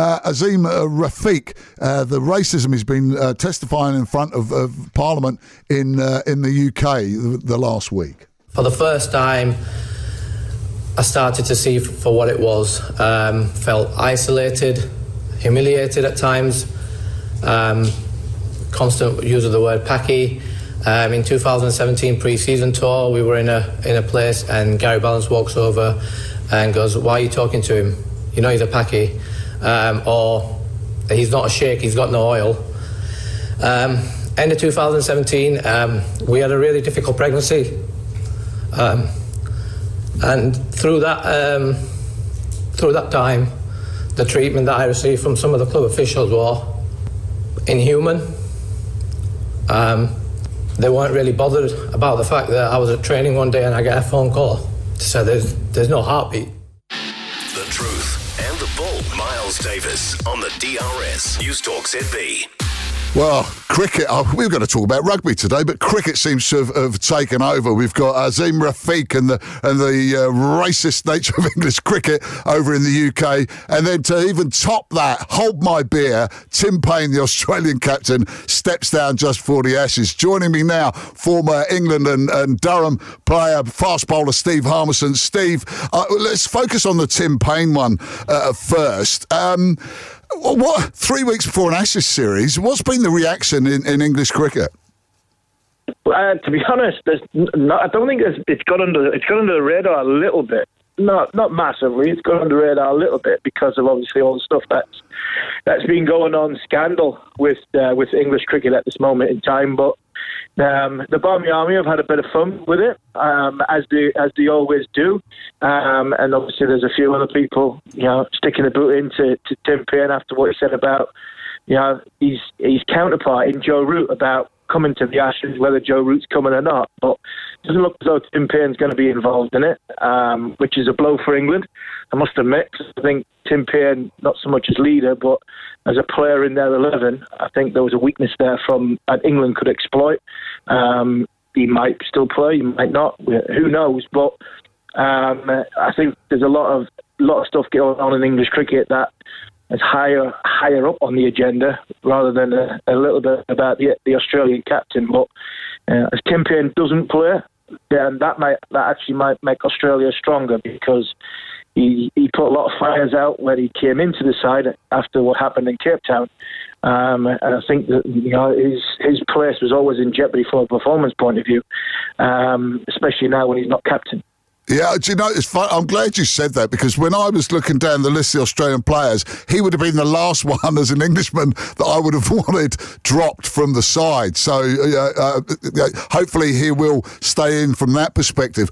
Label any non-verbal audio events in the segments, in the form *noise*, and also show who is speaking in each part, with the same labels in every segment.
Speaker 1: uh, Azeem uh, Rafiq, uh, the racism he's been uh, testifying in front of, of Parliament in in the UK the, the last week.
Speaker 2: For the first time, I started to see for what it was. Um, felt isolated, humiliated at times. Um, constant use of the word "packy." Um, in 2017 pre-season tour, we were in a in a place, and Gary Ballance walks over and goes, "Why are you talking to him? You know he's a packy, um, or he's not a sheikh. He's got no oil." Um, end of 2017, um, we had a really difficult pregnancy, um, and through that um, through that time, the treatment that I received from some of the club officials was inhuman. Um, they weren't really bothered about the fact that I was at training one day and I get a phone call to say there's, there's no heartbeat.
Speaker 3: Miles Davis on the DRS News Talk ZB.
Speaker 1: Well, cricket, oh, we are going to talk about rugby today, but cricket seems to have, have taken over. We've got Azeem Rafiq and the, and the uh, racist nature of *laughs* English cricket over in the UK. And then to even top that, hold my beer, Tim Paine, the Australian *laughs* captain, steps down just for the Ashes. Joining me now, former England and, and Durham player, fast bowler Steve Harmison. Steve, uh, let's focus on the Tim Paine one uh, first. Um, what three weeks before an Ashes series? What's been the reaction in, in English cricket?
Speaker 4: Uh, to be honest, not, I don't think it's, it's got under it's got under the radar a little bit. Not not massively. It's got under the radar a little bit because of obviously all the stuff that's that's been going on scandal with uh, with English cricket at this moment in time. But um, the Barmy Army have had a bit of fun with it, um, as they as they always do, um, and obviously there's a few other people, you know, sticking the boot into to Tim Paine after what he said about, you know, his his counterpart in Joe Root about coming to the Ashes, whether Joe Root's coming or not. But it doesn't look as though Tim Paine's going to be involved in it, um, which is a blow for England. I must admit, I think Tim Paine, not so much as leader, but as a player in their 11, I think there was a weakness there from that England could exploit. Um, he might still play, he might not. Who knows? But um, I think there's a lot of lot of stuff going on in English cricket that is higher higher up on the agenda rather than a, a little bit about the, the Australian captain. But uh, as Tim Paine doesn't play, then that might that actually might make Australia stronger because he, he put a lot of fires out when he came into the side after what happened in Cape Town. Um, and I think that you know his his place was always in jeopardy from a performance point of view, um, especially now when he's not captain.
Speaker 1: Yeah, do you know, it's fun. I'm glad you said that because when I was looking down the list of the Australian players, he would have been the last *laughs* one as an Englishman that I would have *laughs* wanted dropped from the side. So uh, uh, hopefully he will stay in from that perspective.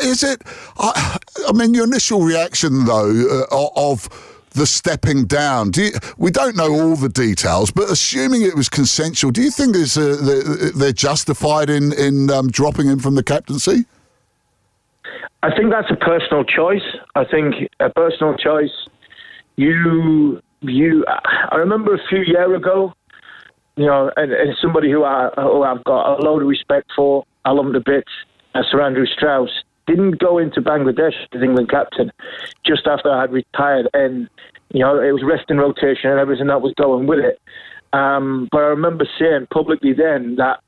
Speaker 1: Is it, I, I mean, your initial reaction though uh, of the stepping down. Do you, we don't know all the details, but assuming it was consensual, do you think a, they're justified in in um, dropping him from the captaincy?
Speaker 4: I think that's a personal choice. I think a personal choice. You, you. I remember a few years ago, you know, and, and somebody who I who I've got a load of respect for. I love him to bits. Uh, Sir Andrew Strauss didn't go into Bangladesh as England captain just after I had retired, and you know it was rest and rotation and everything that was going with it. Um, but I remember saying publicly then that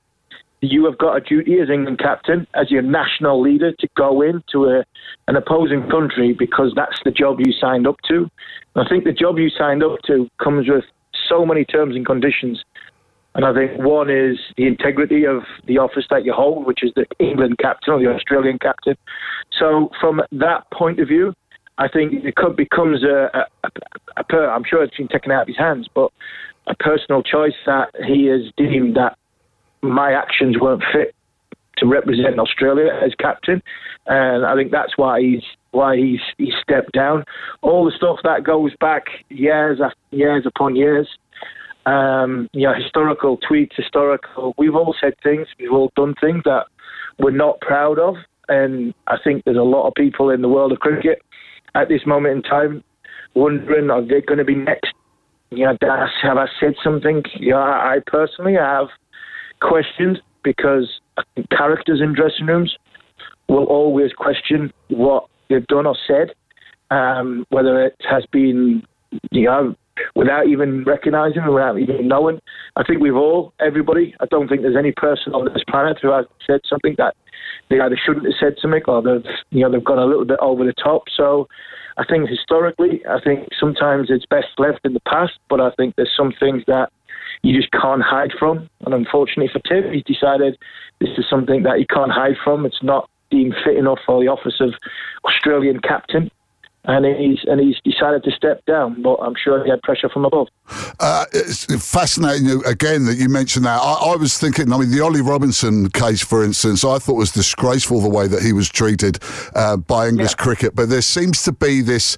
Speaker 4: you have got a duty as England captain, as your national leader, to go into a, an opposing country because that's the job you signed up to. And I think the job you signed up to comes with so many terms and conditions. And I think one is the integrity of the office that you hold, which is the England captain or the Australian captain. So from that point of view, I think it becomes a, a, a, a I'm sure it's been taken out of his hands, but a personal choice that he has deemed that my actions weren't fit to represent Australia as captain, and I think that's why he's why he's he stepped down. All the stuff that goes back years after years upon years. Um, you know, historical tweets, historical. We've all said things, we've all done things that we're not proud of, and I think there's a lot of people in the world of cricket at this moment in time wondering are they going to be next? You know, have I said something? Yeah, you know, I personally have questioned because characters in dressing rooms will always question what they've done or said, um, whether it has been, you know, without even recognising, without even knowing. I think we've all, everybody. I don't think there's any person on this planet who has said something that they either shouldn't have said something or they've you know they've gone a little bit over the top. So I think historically, I think sometimes it's best left in the past, but I think there's some things that you just can't hide from. And unfortunately for Tim, he's decided this is something that he can't hide from. It's not deemed fit enough for the office of Australian captain and he's and he's decided to step down. But I'm sure he had pressure from above.
Speaker 1: Uh, it's fascinating again that you mentioned that. I, I, was thinking, I mean, the Ollie Robinson case, for instance, I thought was disgraceful the way that he was treated uh, by English yeah. cricket. But there seems to be this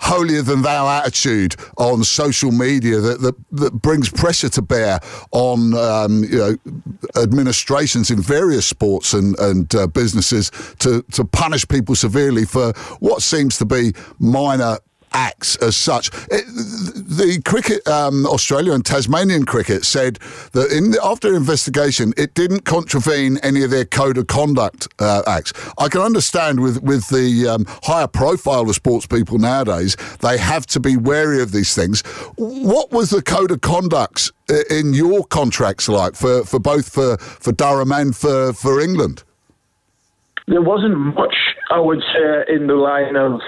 Speaker 1: holier than thou attitude on social media that, that, that brings pressure to bear on um, you know administrations in various sports and, and uh, businesses to, to punish people severely for what seems to be minor acts as such. It, the cricket, um, Australia and Tasmanian cricket said that in the, after investigation, it didn't contravene any of their code of conduct uh, acts. I can understand with with the um, higher profile of sports people nowadays, they have to be wary of these things. What was the code of conduct in your contracts like for, for both for, for Durham and for, for England?
Speaker 4: There wasn't much, I would say, in the line of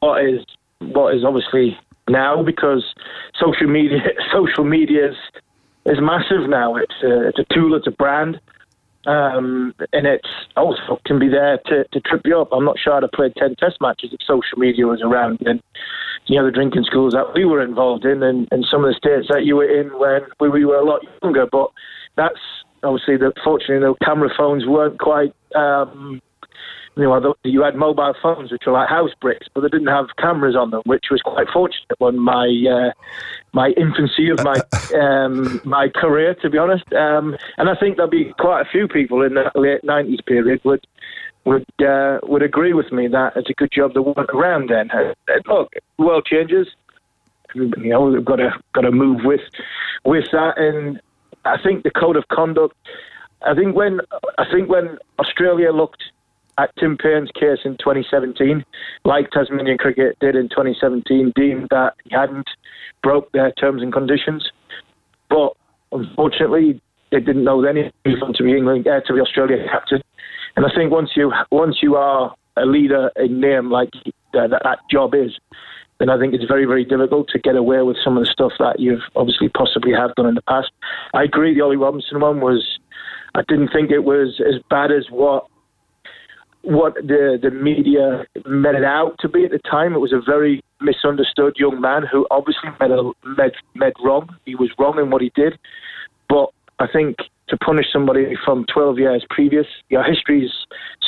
Speaker 4: what is what is obviously now because social media *laughs* social media is, is massive now. It's a, it's a tool, it's a brand, um, and it's also can be there to, to trip you up. I'm not sure I'd have played ten Test matches if social media was around and you know the drinking schools that we were involved in, and, and some of the states that you were in when we were a lot younger. But that's obviously that. Fortunately, the camera phones weren't quite. Um, you know, you had mobile phones which were like house bricks, but they didn't have cameras on them, which was quite fortunate when my uh, my infancy of my *laughs* um, my career, to be honest. Um, and I think there'll be quite a few people in the late '90s period would would uh, would agree with me that it's a good job to weren't around then. Look, the world changes. You know, we've got to got to move with with that, and I think the code of conduct. I think when I think when Australia looked at Tim Paine's case in 2017, like Tasmanian Cricket did in 2017, deemed that he hadn't broke their terms and conditions. But unfortunately, they didn't know then he was to be England uh, to be Australia captain. And I think once you once you are a leader in name like that, that job is, then I think it's very, very difficult to get away with some of the stuff that you've obviously possibly have done in the past. I agree the Ollie Robinson one was I didn't think it was as bad as what what the the media made it out to be at the time. It was a very misunderstood young man who obviously made a, made, made wrong. He was wrong in what he did, but I think to punish somebody from 12 years previous, your history is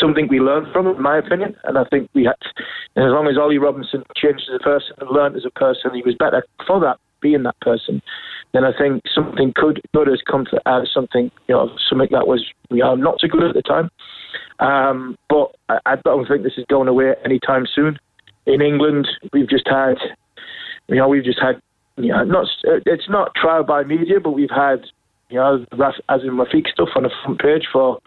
Speaker 4: something we learn from, in my opinion. And I think we had, and as long as Ollie Robinson changed as a person and learned as a person, he was better for that, being that person. Then I think something could good has come to out of something, you know, something that was you know, not so good at the time. Um, but I, don't think this is going away anytime soon. In England, we've just had, you know, we've just had, you know, not it's not trial by media, but we've had, you know, Azeem Rafiq stuff on the front page for,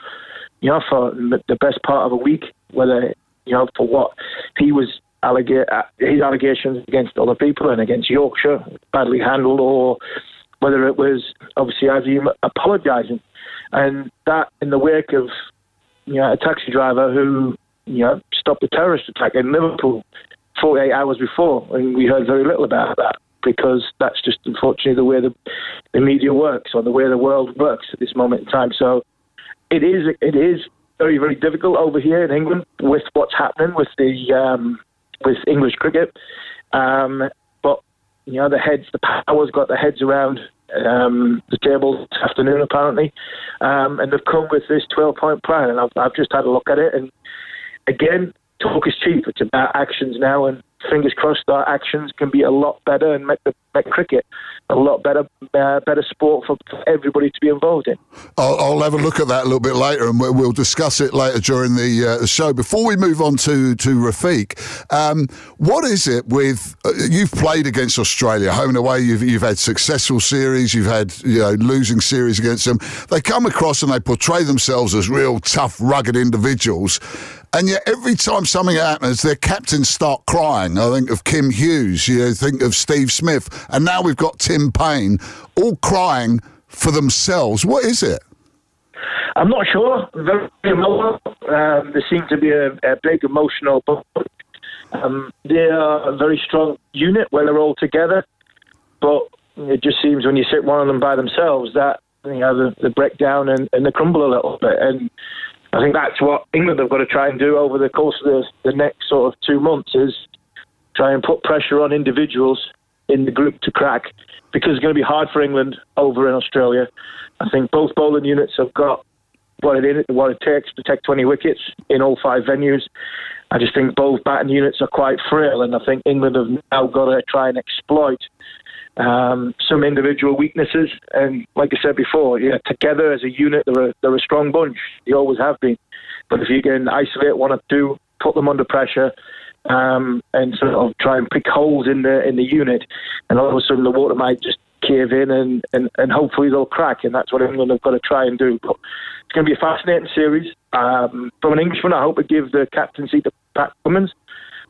Speaker 4: you know, for the best part of a week. Whether you know for what he was allega- his allegations against other people and against Yorkshire badly handled, or whether it was obviously Azeem apologising, and that in the wake of you know, a taxi driver who, you know, stopped a terrorist attack in Liverpool 48 hours before, and we heard very little about that because that's just unfortunately the way the, the media works or the way the world works at this moment in time. So it is it is very very difficult over here in England with what's happening with the um, with English cricket. Um, but you know the heads, the powers got their heads around um, the table this afternoon, apparently, um, and they've come with this 12 point plan. And I've, I've just had a look at it, and again, talk is cheap. It's about actions now, and fingers crossed our actions can be a lot better and make the make cricket a lot better uh, better sport for, for, everybody to be involved in.
Speaker 1: I'll, I'll, have a look at that a little bit later, and we'll, we'll discuss it later during the, uh, show. Before we move on to to Rafiq, um, what is it with uh, you've played against Australia home and away? You've you've had successful series, you've had you know losing series against them. They come across and they portray themselves as real tough, rugged individuals And yet, every time something happens, their captains start crying. I think of Kim Hughes, you think of Steve Smith, and now we've got Tim Paine all crying for themselves. What is it?
Speaker 4: I'm not sure. Very. Um, there seems to be a, a big emotional. Um, they are a very strong unit when they're all together, but it just seems when you sit one of them by themselves that you know they, they break down and, and they crumble a little bit. And I think that's what England have got to try and do over the course of the, the next sort of two months is try and put pressure on individuals in the group to crack because it's going to be hard for England over in Australia. I think both bowling units have got what it, what it takes to take 20 wickets in all five venues. I just think both batting units are quite frail, and I think England have now got to try and exploit um, some individual weaknesses. And like I said before, yeah, together as a unit, they're a, they're a strong bunch. They always have been. But if you can isolate one or two, put them under pressure, um, and sort of try and pick holes in the in the unit, and all of a sudden the water might just cave in and, and, and hopefully they'll crack, and that's what England have got to try and do. But it's going to be a fascinating series. Um, from an Englishman, I hope it gives the captaincy to Pat Cummins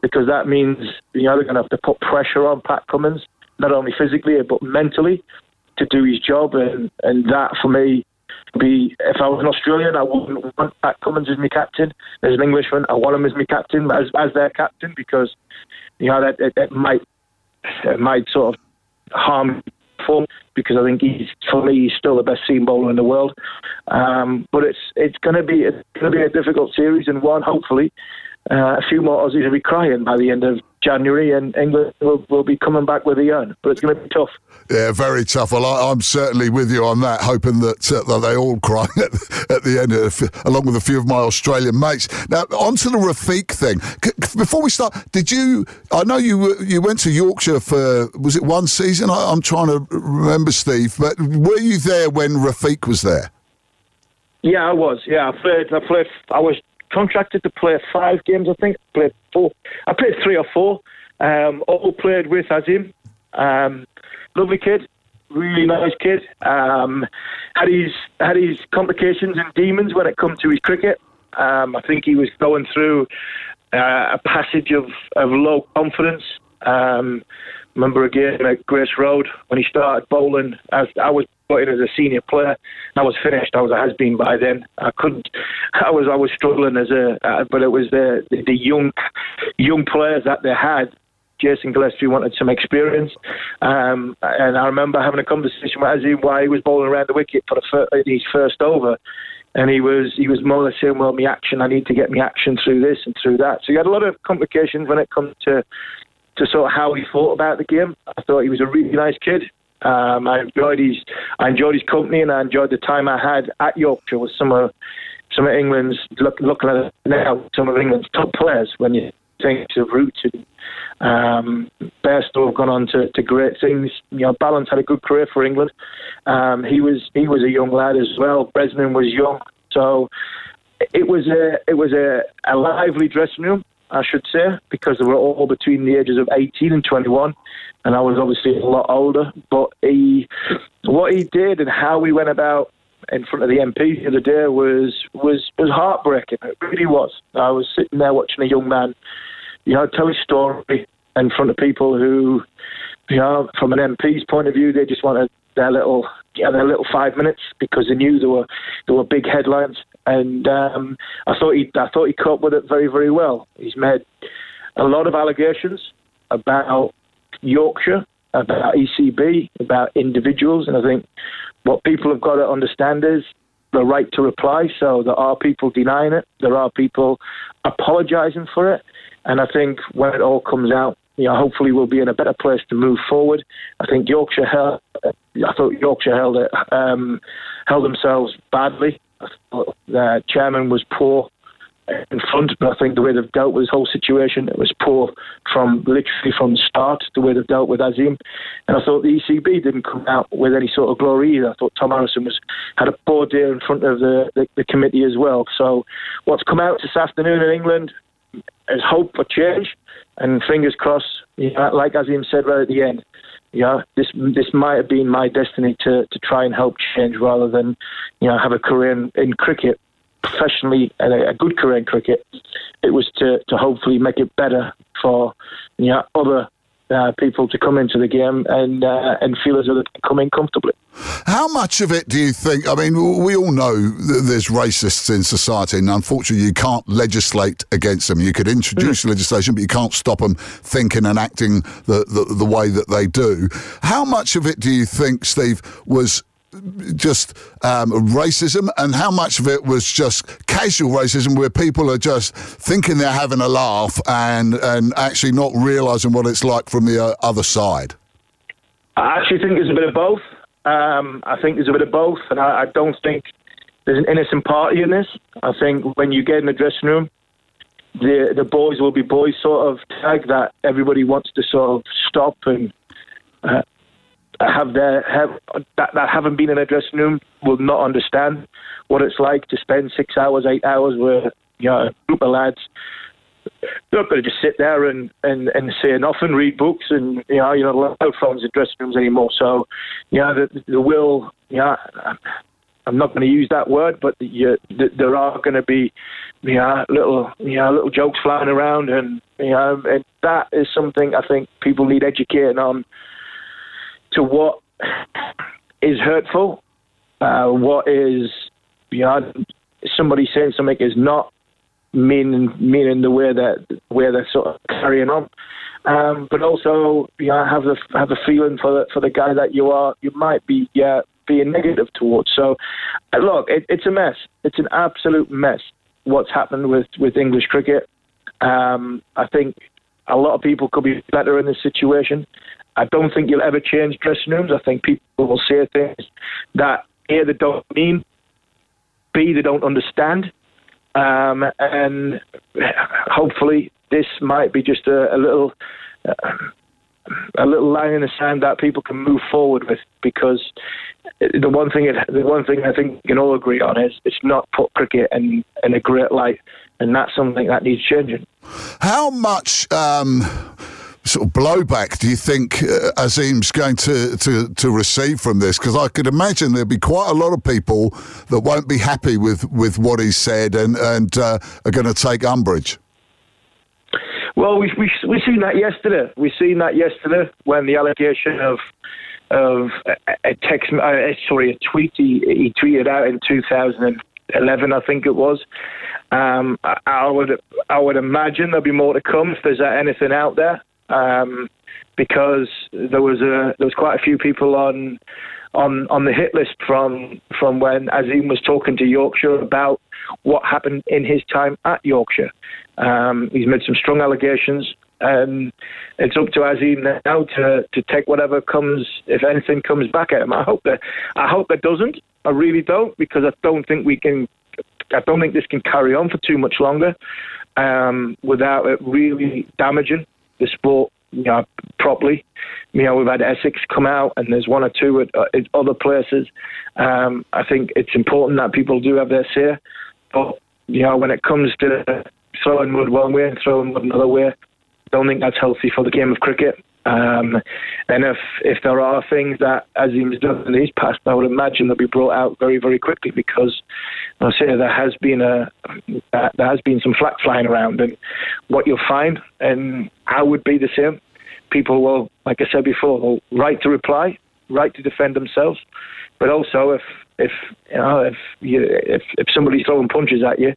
Speaker 4: because that means you know they're going to have to put pressure on Pat Cummins, not only physically but mentally, to do his job, and and that for me be if I was an Australian, I wouldn't want Pat Cummins as my captain. As an Englishman, I want him as my captain, as as their captain, because you know that it, might it might sort of harm form because I think he's for me he's still the best seam bowler in the world. Um, but it's it's going to be it's going to be a difficult series and one hopefully uh, a few more Aussies will be crying by the end of January, and England will, will be coming back with a yarn. But it's going to be tough.
Speaker 1: Yeah, very tough. Well, I, am certainly with you on that, hoping that, uh, that they all cry *laughs* at, at the end, of, along with a few of my Australian mates. Now, onto the Rafiq thing. C- before we start, did you? I know you you went to Yorkshire for was it one season? I, I'm trying to remember, Steve. But were you there when Rafiq was there?
Speaker 4: Yeah, I was. Yeah, I played. I played. I was contracted to play five games, I think. Played four. I played three or four. Um, all played with Azeem. Um, lovely kid, really nice kid. Um, had his had his complications and demons when it come to his cricket. Um, I think he was going through uh, a passage of, of low confidence. Um, remember again at Grace Road when he started bowling. As I was put in as a senior player, I was finished. I was a has been by then. I couldn't. *laughs* I was I was struggling as a. Uh, but it was the, the young young players that they had. Jason Gillespie wanted some experience, um, and I remember having a conversation with Azeem while he was bowling around the wicket for the fir- his first over, and he was he was more or less saying, "Well, my action, I need to get my action through this and through that." So you had a lot of complications when it comes to to sort of how he thought about the game. I thought he was a really nice kid. Um, I enjoyed his I enjoyed his company and I enjoyed the time I had at Yorkshire with some of some of England's look, looking at now some of England's top players when you think of Root and um, Bairstow have gone on to, to great things. You know, Ballance had a good career for England. Um, he was he was a young lad as well. Bresnan was young, so it was a it was a, a lively dressing room. I should say, because they were all between the ages of 18 and 21, and I was obviously a lot older. But he, what he did and how he went about in front of the MP the other day was was was heartbreaking. It really was. I was sitting there watching a young man, you know, tell his story in front of people who, you know, from an MP's point of view, they just wanted their little yeah, their little five minutes because they knew there were there were big headlines and um, I thought he I thought he coped with it very very well. He's made a lot of allegations about Yorkshire, about ECB, about individuals, and I think what people have got to understand is the right to reply. So there are people denying it, there are people apologising for it, and I think when it all comes out, you know, hopefully we'll be in a better place to move forward. I think Yorkshire held, I thought Yorkshire held it, um, held themselves badly the chairman was poor in front, but I think the way they've dealt with this whole situation, it was poor from literally from the start, the way they've dealt with Azeem. And I thought the ECB didn't come out with any sort of glory either. I thought Tom Harrison was had a poor day in front of the, the, the committee as well. So what's come out this afternoon in England is hope for change, and fingers crossed, you know, like Azeem said right at the end, yeah, this this might have been my destiny to, to try and help change rather than you know have a career in, in cricket professionally and a, a good career in cricket. It was to, to hopefully make it better for you know, other uh, people to come into the game and uh, and feel as though they can come in comfortably.
Speaker 1: How much of it do you think? I mean, we all know there's racists in society, and unfortunately, you can't legislate against them. You could introduce mm. legislation, but you can't stop them thinking and acting the, the, the way that they do. How much of it do you think, Steve, was just um, racism and how much of it was just casual racism where people are just thinking they're having a laugh and, and actually not realising what it's like from the uh, other side?
Speaker 4: I actually think there's a bit of both. Um, I think there's a bit of both, and I, I don't think there's an innocent party in this. I think when you get in the dressing room, the the boys will be boys sort of tag that everybody wants to sort of stop and uh, have their have that, that haven't been in a dressing room will not understand what it's like to spend six hours, eight hours with you know, a group of lads. They're not going to just sit there and, and, and say nothing, read books, and you know you're not allowed phones in dressing rooms anymore. So, you know, the, the will, you know, I'm not going to use that word, but the, there are going to be, you know, little, you know, little jokes flying around, and you know, and that is something I think people need educating on to what is hurtful, uh, what is beyond somebody saying something is not meaning meaning the way that where they're sort of carrying on. Um, but also, you know, have the have a feeling for the for the guy that you are you might be yeah, being negative towards. So, uh, look, it, it's a mess. It's an absolute mess. What's happened with with English cricket? Um, I think a lot of people could be better in this situation. I don't think you'll ever change dressing rooms. I think people will say things that A, they don't mean, B, they don't understand. Um, and hopefully, this might be just a, a little. Uh, a little line in the sand that people can move forward with because the one thing the one thing I think we can all agree on is it's not put cricket in, in a great light and that's something that needs changing.
Speaker 1: How much um, sort of blowback do you think uh, Azeem's going to, to, to receive from this? Because I could imagine there'll be quite a lot of people that won't be happy with, with what he said and, and uh, are going to take umbrage.
Speaker 4: Well, we we we seen that yesterday. We seen that yesterday when the allegation of of a text, uh, sorry, a tweet he, he tweeted out in 2011, I think it was. Um, I would I would imagine there'll be more to come if there's anything out there um, because there was a there was quite a few people on on on the hit list from from when Azeem was talking to Yorkshire about what happened in his time at Yorkshire. Um, he's made some strong allegations. And it's up to Azeem now to, to take whatever comes, if anything comes back at him. I hope that I hope that doesn't. I really don't because I don't think we can. I don't think this can carry on for too much longer um, without it really damaging the sport you know, properly. You know, we've had Essex come out, and there's one or two at, uh, at other places. Um, I think it's important that people do have their say, but you know, when it comes to throwing wood one way and throwing wood another way, don't think that's healthy for the game of cricket. Um, and if if there are things that Azeem's done in his past, I would imagine they'll be brought out very very quickly because I say there has been a uh, there has been some flack flying around, and what you'll find, and I would be the same. People will, like I said before, will right to reply, right to defend themselves, but also if if you know if you if if somebody's throwing punches at you,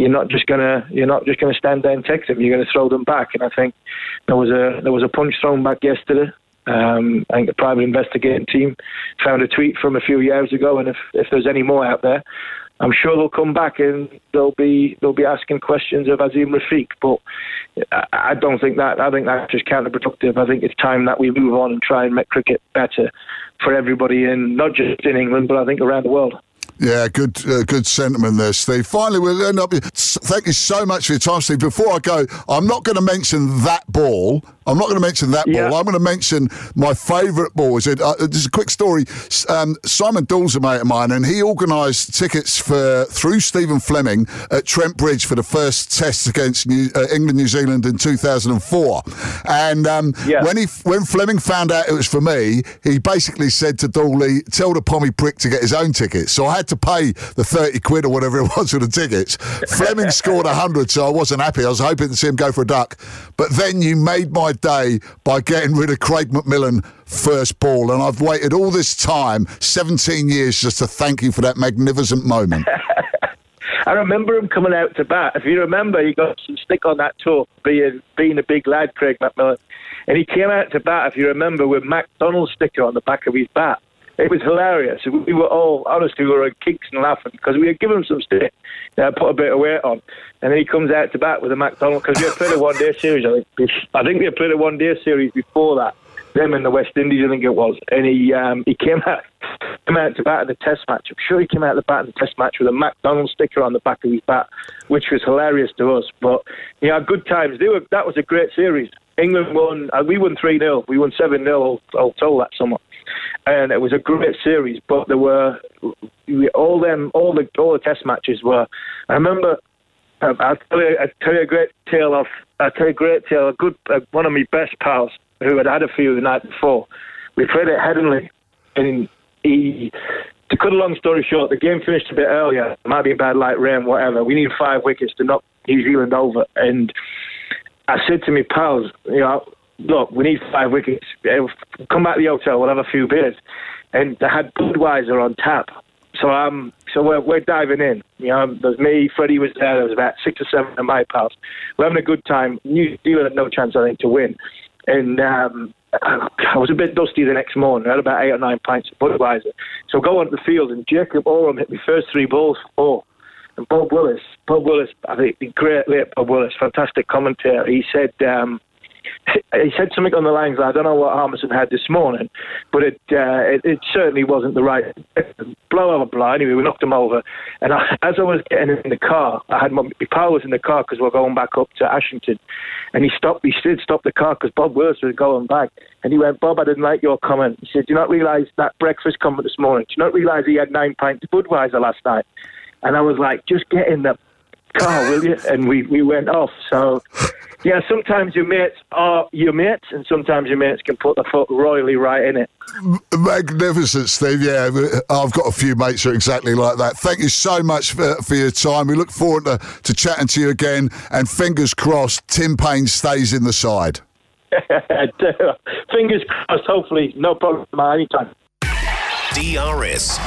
Speaker 4: you're not just gonna you're not just gonna stand there and take them. You're gonna throw them back. And I think there was a there was a punch thrown back yesterday. Um, I think the private investigating team found a tweet from a few years ago, and if if there's any more out there, I'm sure they'll come back and they'll be they'll be asking questions of Azeem Rafiq. But I don't think that I think that's just counterproductive. I think it's time that we move on and try and make cricket better for everybody in not just in England, but I think around the world.
Speaker 1: Yeah, good, uh, good sentiment there, Steve. Finally, we'll end up. Thank you so much for your time, Steve. Before I go, I'm not going to mention that ball. I'm not going to mention that yeah. ball. I'm going to mention my favourite ball. Is it? Uh, just a quick story. Um, Simon Doull's a mate of mine, and he organised tickets for through Stephen Fleming at Trent Bridge for the first test against New, uh, England, New Zealand in 2004. And um, yeah. when he when Fleming found out it was for me, he basically said to Dooley, "Tell the pommy prick to get his own ticket." So I had to pay the 30 quid or whatever it was for the tickets. Fleming scored 100, so I wasn't happy. I was hoping to see him go for a duck. But then you made my day by getting rid of Craig McMillan first ball. And I've waited all this time, 17 years, just to thank you for that magnificent moment. *laughs*
Speaker 4: I remember him coming out to bat. If you remember, he got some stick on that tour, being being a big lad, Craig McMillan. And he came out to bat, if you remember, with McDonald's sticker on the back of his bat. It was hilarious. We were all, honestly, we were on kicks and laughing because we had given him some stick, uh, put a bit of weight on. And then he comes out to bat with a McDonald's because we had played a one day series, I think. I think we had played a one day series before that them in the West Indies, I think it was, and he um, he came out came out to bat in the Test match. I'm sure he came out to bat in the Test match with a McDonald's sticker on the back of his bat, which was hilarious to us. But yeah, good times. They were, that was a great series. England won. Uh, we won three 0 We won seven 0 all, all told that summer, and it was a great series. But there were all them all the all the Test matches were. I remember. I'll tell you, I'll tell you a great tale of. I'll tell you a great tale. A good, uh, one of my best pals who had had a few the night before. We played at Headingley, and he. To cut a long story short, the game finished a bit earlier. It might be bad light, rain, whatever. We needed five wickets to knock New Zealand over, and I said to my pals, you know, look, we need five wickets. Come back to the hotel, we'll have a few beers. And they had Budweiser on tap. So um, so we're, we're diving in. You know, there's me, Freddie was there. There was about six or seven of my pals. We're having a good time. New Zealand had no chance, I think, to win and um, I was a bit dusty the next morning. I had about eight or nine pints of Budweiser. So I go onto the field, and Jacob Oram hit me first three balls four. And Bob Willis, Bob Willis, I think great late Bob Willis, fantastic commentator. He said um, he said something on the lines. I don't know what Harmison had this morning, but it, uh, it, it certainly wasn't the right blow over blow. Anyway, we knocked him over, and I, as I was getting in the car, I had my, my pal was in the car because we we're going back up to Ashington, and he stopped. He did stop the car because Bob Willis was going back, and he went, "Bob, I didn't like your comment." He said, "Do you not realise that breakfast comment this morning? Do you not realise he had nine pints of Budweiser last night?" And I was like, "Just get in the car, will you?" *laughs* And we we went off. So yeah, sometimes your mates are your mates, and sometimes your mates can put the foot royally right in it.
Speaker 1: Magnificent, Steve. Yeah, I've got a few mates who are exactly like that. Thank you so much for, for your time. We look forward to, to chatting to you again, and fingers crossed, Tim Paine stays in the side. *laughs*
Speaker 4: fingers crossed, hopefully, no problem anytime.
Speaker 3: DRS